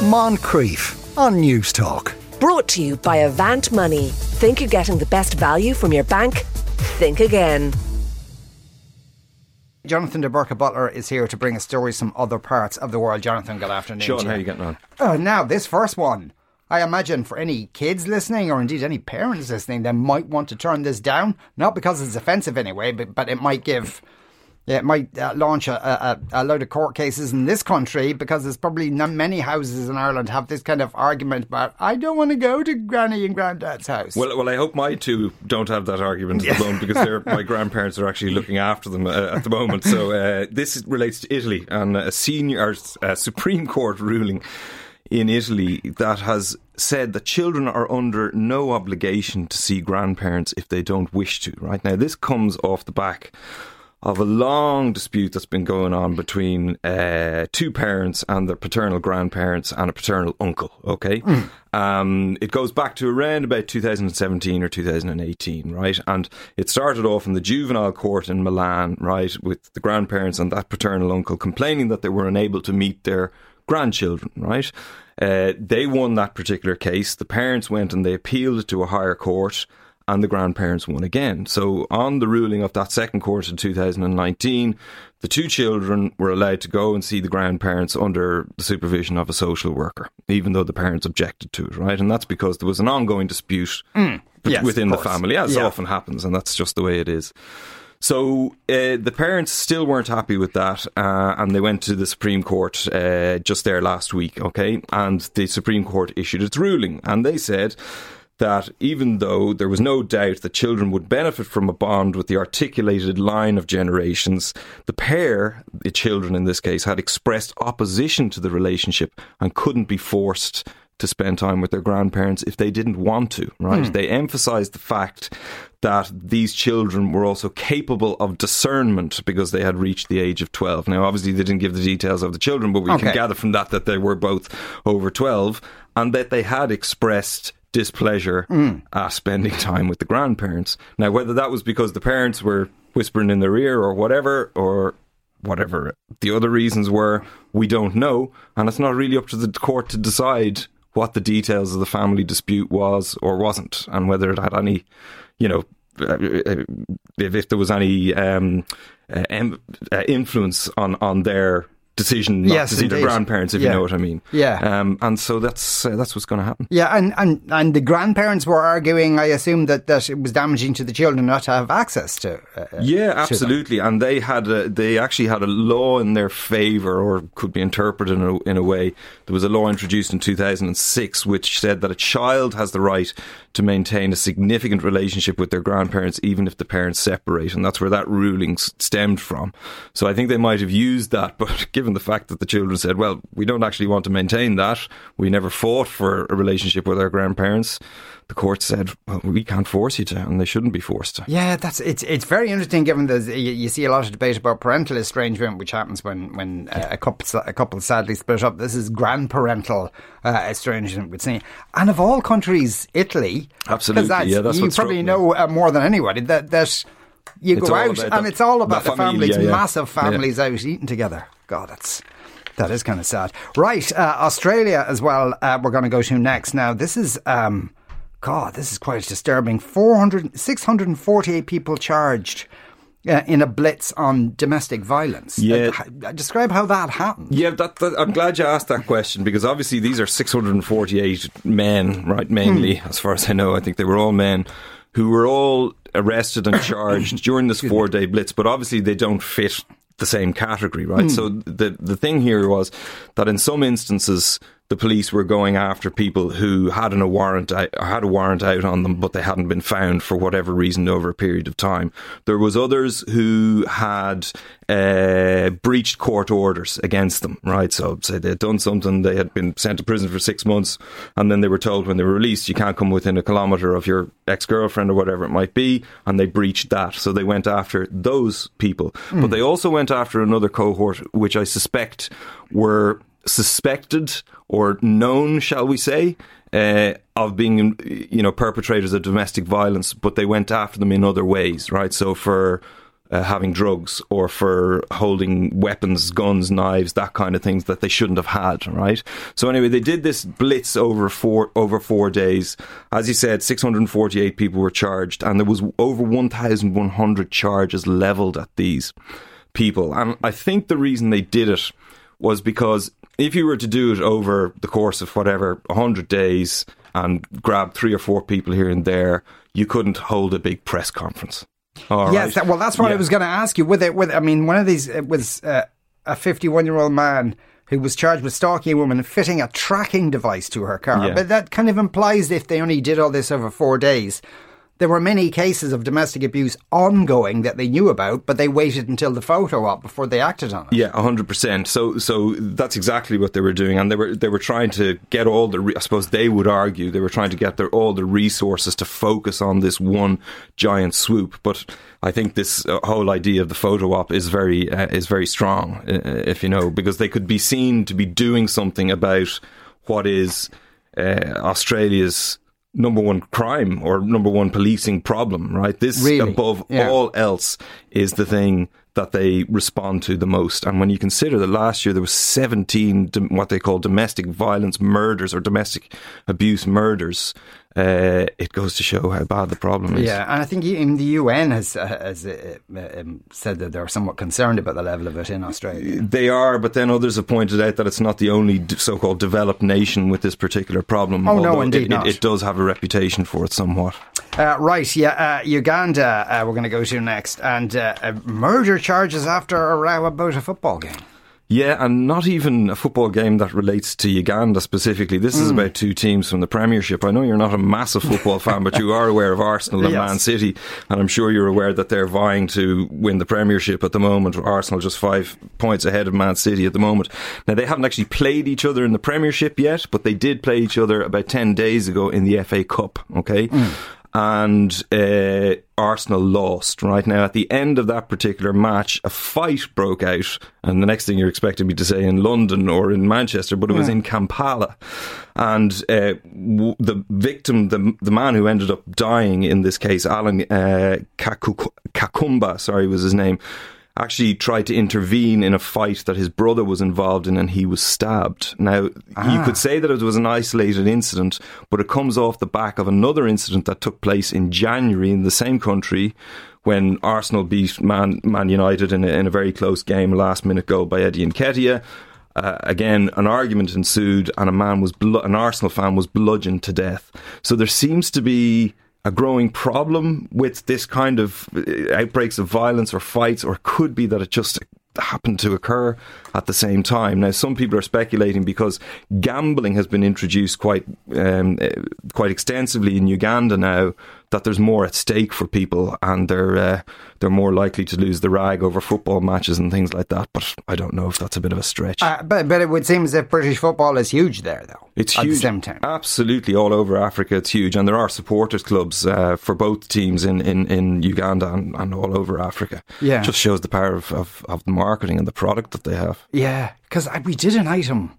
Moncrieff on News Talk. Brought to you by Avant Money. Think you're getting the best value from your bank? Think again. Jonathan de Burca Butler is here to bring us stories from other parts of the world. Jonathan, good afternoon. Sean, how are you getting on? Uh, now, this first one, I imagine for any kids listening or indeed any parents listening, they might want to turn this down. Not because it's offensive anyway, but, but it might give. Yeah, it might uh, launch a, a, a load of court cases in this country because there's probably not many houses in Ireland have this kind of argument about I don't want to go to Granny and Granddad's house. Well, well, I hope my two don't have that argument at the moment because they're, my grandparents are actually looking after them uh, at the moment. So uh, this relates to Italy and a senior uh, Supreme Court ruling in Italy that has said that children are under no obligation to see grandparents if they don't wish to. Right now, this comes off the back of a long dispute that's been going on between uh, two parents and their paternal grandparents and a paternal uncle. Okay, mm. um, it goes back to around about 2017 or 2018, right? And it started off in the juvenile court in Milan, right, with the grandparents and that paternal uncle complaining that they were unable to meet their grandchildren, right? Uh, they won that particular case. The parents went and they appealed to a higher court and the grandparents won again. So, on the ruling of that second court in 2019, the two children were allowed to go and see the grandparents under the supervision of a social worker, even though the parents objected to it, right? And that's because there was an ongoing dispute mm, yes, within the family, as yeah. often happens, and that's just the way it is. So uh, the parents still weren't happy with that, uh, and they went to the Supreme Court uh, just there last week, okay? And the Supreme Court issued its ruling, and they said that even though there was no doubt that children would benefit from a bond with the articulated line of generations, the pair, the children in this case, had expressed opposition to the relationship and couldn't be forced to spend time with their grandparents if they didn't want to, right? Mm. They emphasized the fact that these children were also capable of discernment because they had reached the age of 12. Now, obviously, they didn't give the details of the children, but we okay. can gather from that that they were both over 12 and that they had expressed displeasure mm. at spending time with the grandparents. Now, whether that was because the parents were whispering in their ear or whatever, or whatever the other reasons were, we don't know. And it's not really up to the court to decide what the details of the family dispute was or wasn't, and whether it had any, you know, uh, uh, if, if there was any um, uh, influence on, on their decision not yes, to see indeed. their grandparents, if yeah. you know what I mean. Yeah. Um, and so that's uh, that's what's going to happen. Yeah, and, and, and the grandparents were arguing, I assume, that, that it was damaging to the children not to have access to. Uh, yeah, absolutely. To and they had a, they actually had a law in their favour, or could be interpreted in a, in a way. There was a law introduced in 2006 which said that a child has the right to maintain a significant relationship with their grandparents, even if the parents separate. And that's where that ruling stemmed from. So I think they might have used that, but given the fact that the children said, well, we don't actually want to maintain that, we never fought for a relationship with our grandparents, the court said, well, we can't force you to, and they shouldn't be forced to. Yeah, that's it's it's very interesting given that you, you, see a lot of debate about parental estrangement, which happens when when uh, a couple a couple sadly split up. This is grandparental uh, estrangement, we'd say, and of all countries, Italy, absolutely, that's, yeah, that's you probably know uh, more than anybody that that you it's go out and it's all about the families, yeah, massive families yeah. out eating together. God, that's that is kind of sad. Right, uh, Australia as well. Uh, we're going to go to next. Now, this is. Um, God, this is quite disturbing. 400, 648 people charged uh, in a blitz on domestic violence. Yeah. Uh, describe how that happened. Yeah, that, that, I'm glad you asked that question because obviously these are 648 men, right? Mainly, hmm. as far as I know, I think they were all men who were all arrested and charged during this four day blitz, but obviously they don't fit the same category, right? Mm. So the the thing here was that in some instances the police were going after people who had a warrant had a warrant out on them, but they hadn't been found for whatever reason over a period of time. There was others who had uh, breached court orders against them, right? So say they had done something, they had been sent to prison for six months, and then they were told when they were released, you can't come within a kilometre of your ex girlfriend or whatever it might be, and they breached that. So they went after those people, mm. but they also went after another cohort, which I suspect were suspected or known, shall we say, uh, of being, you know, perpetrators of domestic violence, but they went after them in other ways, right? So for uh, having drugs or for holding weapons, guns, knives, that kind of things that they shouldn't have had, right? So anyway, they did this blitz over four over four days. As you said, 648 people were charged, and there was over 1,100 charges leveled at these people. And I think the reason they did it was because if you were to do it over the course of whatever 100 days and grab three or four people here and there, you couldn't hold a big press conference. All yes, right. that, well, that's what I was going to ask you. With it, with I mean, one of these it was uh, a 51 year old man who was charged with stalking a woman and fitting a tracking device to her car. Yeah. But that kind of implies if they only did all this over four days. There were many cases of domestic abuse ongoing that they knew about, but they waited until the photo op before they acted on it. Yeah, hundred percent. So, so that's exactly what they were doing, and they were they were trying to get all the. I suppose they would argue they were trying to get their all the resources to focus on this one giant swoop. But I think this uh, whole idea of the photo op is very uh, is very strong, uh, if you know, because they could be seen to be doing something about what is uh, Australia's number one crime or number one policing problem. Right, this Really? above Yeah. all else is the thing that they respond to the most. And when you consider that last year there was 17 what they call domestic violence murders or domestic abuse murders, uh, it goes to show how bad the problem is. Yeah, and I think even the UN has, uh, has uh, um, said that they're somewhat concerned about the level of it in Australia. They are, but then others have pointed out that it's not the only so-called developed nation with this particular problem. Oh, no, indeed it, it- not. It, does have a reputation for it somewhat. Uh, right, yeah, uh, Uganda uh, we're going to go to next. And uh, uh, murder charges after a row about a football game. Yeah, and not even a football game that relates to Uganda specifically. This Hmm. is about two teams from the Premiership. I know you're not a massive football fan, but you are aware of Arsenal and Yes. Man City, and I'm sure you're aware that they're vying to win the Premiership at the moment. Arsenal just five points ahead of Man City at the moment. Now, they haven't actually played each other in the Premiership yet, but they did play each other about 10 days ago in the FA Cup, okay? Hmm. And uh, Arsenal lost. Right now, at the end of that particular match, a fight broke out, and the next thing you're expecting me to say in London or in Manchester, but it was in Kampala, and uh, w- the victim, the the man who ended up dying in this case, Alan uh, Kaku- Kakumba, sorry, was his name. Actually, tried to intervene in a fight that his brother was involved in, and he was stabbed. Now, you could say that it was an isolated incident, but it comes off the back of another incident that took place in January in the same country when Arsenal beat Man, Man United in a, in a very close game, last minute goal by Eddie Nketiah. Uh, again, an argument ensued, and a man was blo- an Arsenal fan was bludgeoned to death. So there seems to be a growing problem with this kind of uh, outbreaks of violence or fights, or could be that it just happened to occur at the same time. Now, some people are speculating because gambling has been introduced quite um, uh, quite extensively in Uganda now that there's more at stake for people, and they're uh, they're more likely to lose the rag over football matches and things like that. But I don't know if that's a bit of a stretch. Uh, but, but it would seem as if British football is huge there, though. It's at huge. the same time. Absolutely, all over Africa, it's huge, and there are supporters clubs uh, for both teams in, in, in Uganda and, and all over Africa. Yeah. just shows the power of, of, of the marketing and the product that they have. Yeah, because we did an item.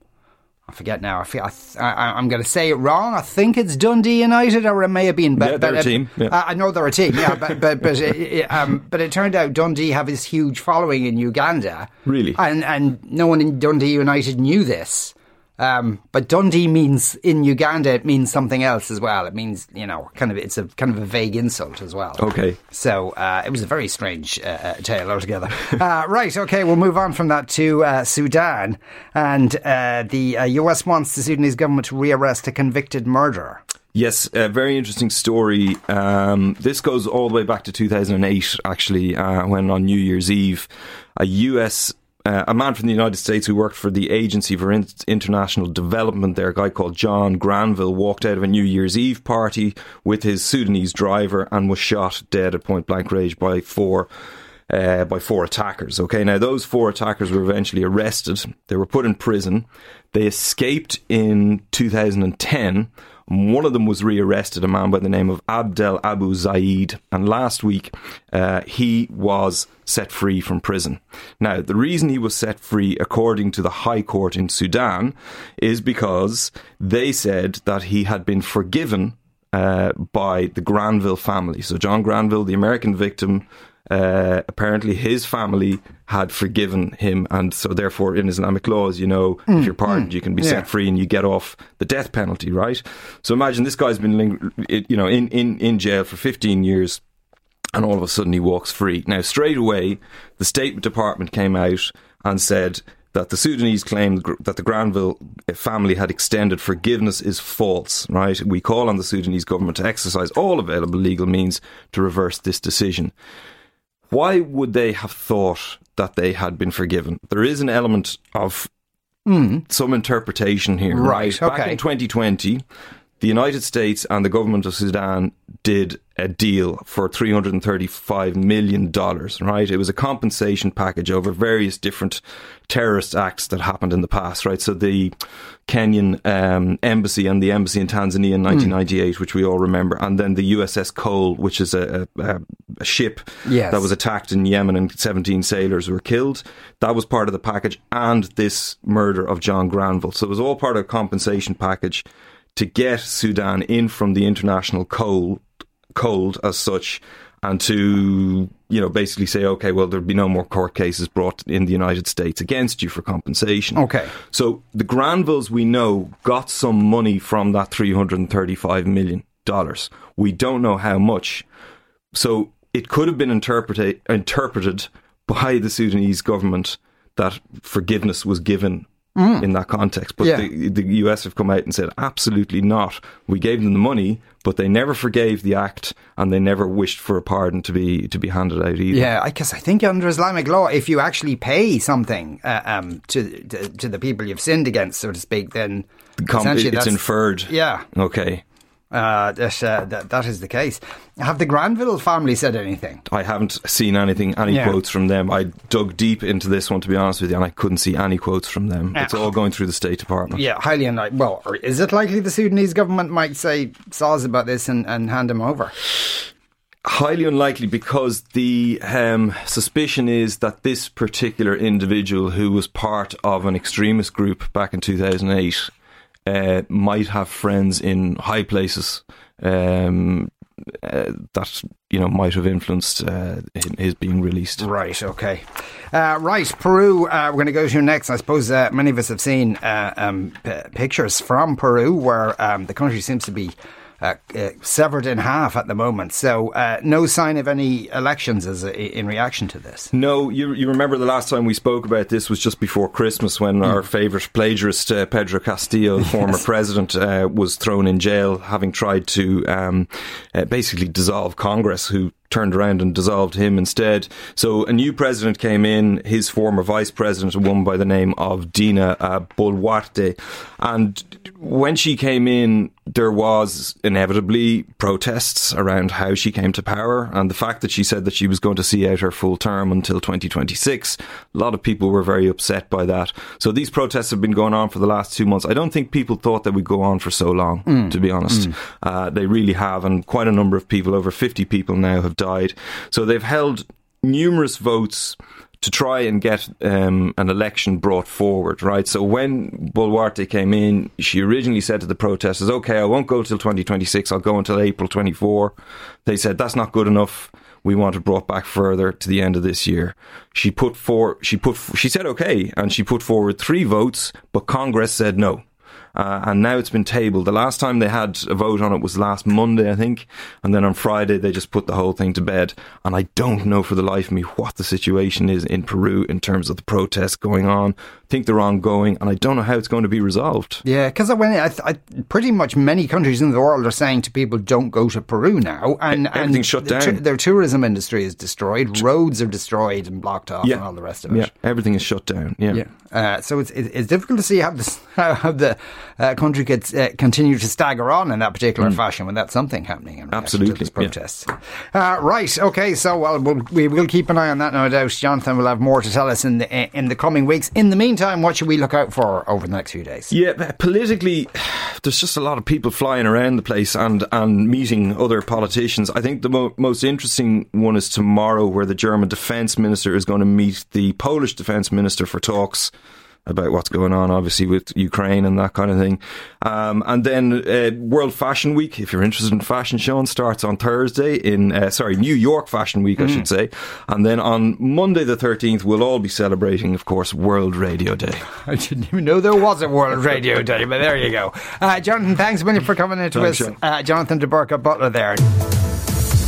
I forget now. I feel I, I, I'm going to say it wrong. I think it's Dundee United, or it may have been. Yeah, they're a team, yeah. Uh, I know they're a team. Yeah, but but but it, it, um, but it turned out Dundee have this huge following in Uganda. Really? and and no one in Dundee United knew this. Um, but Dundee means in Uganda it means something else as well. It means you know kind of it's a kind of a vague insult as well. Okay. So uh, it was a very strange uh, uh, tale altogether. uh, right, okay, we'll move on from that to uh, Sudan. And uh, the uh, US wants the Sudanese government to rearrest a convicted murderer. Yes, a very interesting story. Um, this goes all the way back to 2008, actually, uh, when on New Year's Eve, a US. Uh, a man from the United States who worked for the Agency for In- International Development there, a guy called John Granville, walked out of a New Year's Eve party with his Sudanese driver and was shot dead at point blank range by four uh, by four attackers. Okay, now those four attackers were eventually arrested. They were put in prison. They escaped in 2010. One of them was rearrested, a man by the name of Abdel Abu Zaid, and last week uh, he was set free from prison. Now, the reason he was set free, according to the High Court in Sudan, is because they said that he had been forgiven uh, by the Granville family. So John Granville, the American victim, uh, apparently his family had forgiven him, and so therefore, in Islamic laws, you know, if you're pardoned, you can be Mm, Yeah. set free and you get off the death penalty, right? So imagine this guy's been, ling- you know, in, in, in jail for 15 years and all of a sudden he walks free. Now, straight away, the State Department came out and said that the Sudanese claim that the Granville family had extended forgiveness is false, right? We call on the Sudanese government to exercise all available legal means to reverse this decision. Why would they have thought that they had been forgiven? There is an element of hmm. some interpretation here. Right, right? Back in 2020, the United States and the government of Sudan did a deal for $335 million, right? It was a compensation package over various different terrorist acts that happened in the past, right? So the Kenyan um, embassy and the embassy in Tanzania in 1998, which we all remember, and then the USS Cole, which is a, a, a ship Yes. that was attacked in Yemen and 17 sailors were killed. That was part of the package, and this murder of John Granville. So it was all part of a compensation package to get Sudan in from the international cold, cold as such, and to you know basically say, okay, well there'd be no more court cases brought in the United States against you for compensation. Okay. So the Granvilles we know got some money from that 335 million dollars. We don't know how much. So it could have been interpreted interpreted by the Sudanese government that forgiveness was given in that context. But Yeah. the, the US have come out and said absolutely not. We gave them the money, but they never forgave the act and they never wished for a pardon to be to be handed out either. Yeah, because I think under Islamic law, if you actually pay something uh, um, to, to to the people you've sinned against, so to speak, then Com- essentially it's inferred. Yeah, Okay. Uh, that, uh, that that is the case. Have the Granville family said anything? I haven't seen anything, any Yeah. quotes from them. I dug deep into this one, to be honest with you, and I couldn't see any quotes from them. It's all going through the State Department. Yeah, highly unlikely. Well, is it likely the Sudanese government might say saws about this and, and hand him over? Highly unlikely because the um, suspicion is that this particular individual, who was part of an extremist group back in 2008, uh, might have friends in high places. Um, uh, that you know might have influenced uh, his- being released. Right, okay. Uh, right, Peru, uh, we're going to go to next. I suppose uh, many of us have seen uh, um, p- pictures from Peru where um, the country seems to be uh, uh, severed in half at the moment. So, uh, no sign of any elections as a, in reaction to this. No, you you remember the last time we spoke about this was just before Christmas when our favourite plagiarist uh, Pedro Castillo, the former president, uh, was thrown in jail, having tried to um, uh, basically dissolve Congress, who turned around and dissolved him instead. So a new president came in, his former vice president, a woman by the name of Dina uh, Boluarte, and when she came in, there was inevitably protests around how she came to power and the fact that she said that she was going to see out her full term until 2026. A lot of people were very upset by that. So these protests have been going on for the last two months. I don't think people thought they would go on for so long, to be honest. Uh, they really have, and quite a number of people, over 50 people now, have died. So they've held numerous votes to try and get um, an election brought forward, right? So when Boluarte came in, she originally said to the protesters, okay, I won't go till 2026, I'll go until April 24. They said, that's not good enough. We want it brought back further to the end of this year. She put for, she put, she said okay, and she put forward three votes, but Congress said no. Uh, and now it's been tabled. The last time they had a vote on it was last Monday, I think, and then on Friday they just put the whole thing to bed. And I don't know for the life of me what the situation is in Peru in terms of the protests going on. Think they're ongoing, and I don't know how it's going to be resolved. Yeah, because when I, I, pretty much many countries in the world are saying to people, "Don't go to Peru now," and Everything's and shut down. their tourism industry is destroyed, roads are destroyed and blocked off, and all the rest of it. Yeah, everything is shut down. Yeah. Yeah. Uh, so it's it's difficult to see how this how the uh, country could uh, continue to stagger on in that particular fashion without something happening in Mm. Absolutely, to these yeah. protests. Uh, right. Okay. So well, we'll we will keep an eye on that, no doubt. Jonathan will have more to tell us in the in the coming weeks. In the meantime, what should we look out for over the next few days? Yeah, politically, there's just a lot of people flying around the place and, and meeting other politicians. I think the mo- most interesting one is tomorrow, where the German defence minister is going to meet the Polish defence minister for talks about what's going on, obviously with Ukraine and that kind of thing. Um, and then uh, World Fashion Week, if you're interested in fashion, Sean starts on Thursday in uh, sorry New York Fashion Week, I should say. And then on Monday the 13th, we'll all be celebrating, of course, World Radio Day. I didn't even know there was a World Radio Day, but there you go. Uh, Jonathan, thanks a million for coming into Thanks, us. Uh, Jonathan DeBurca Butler there.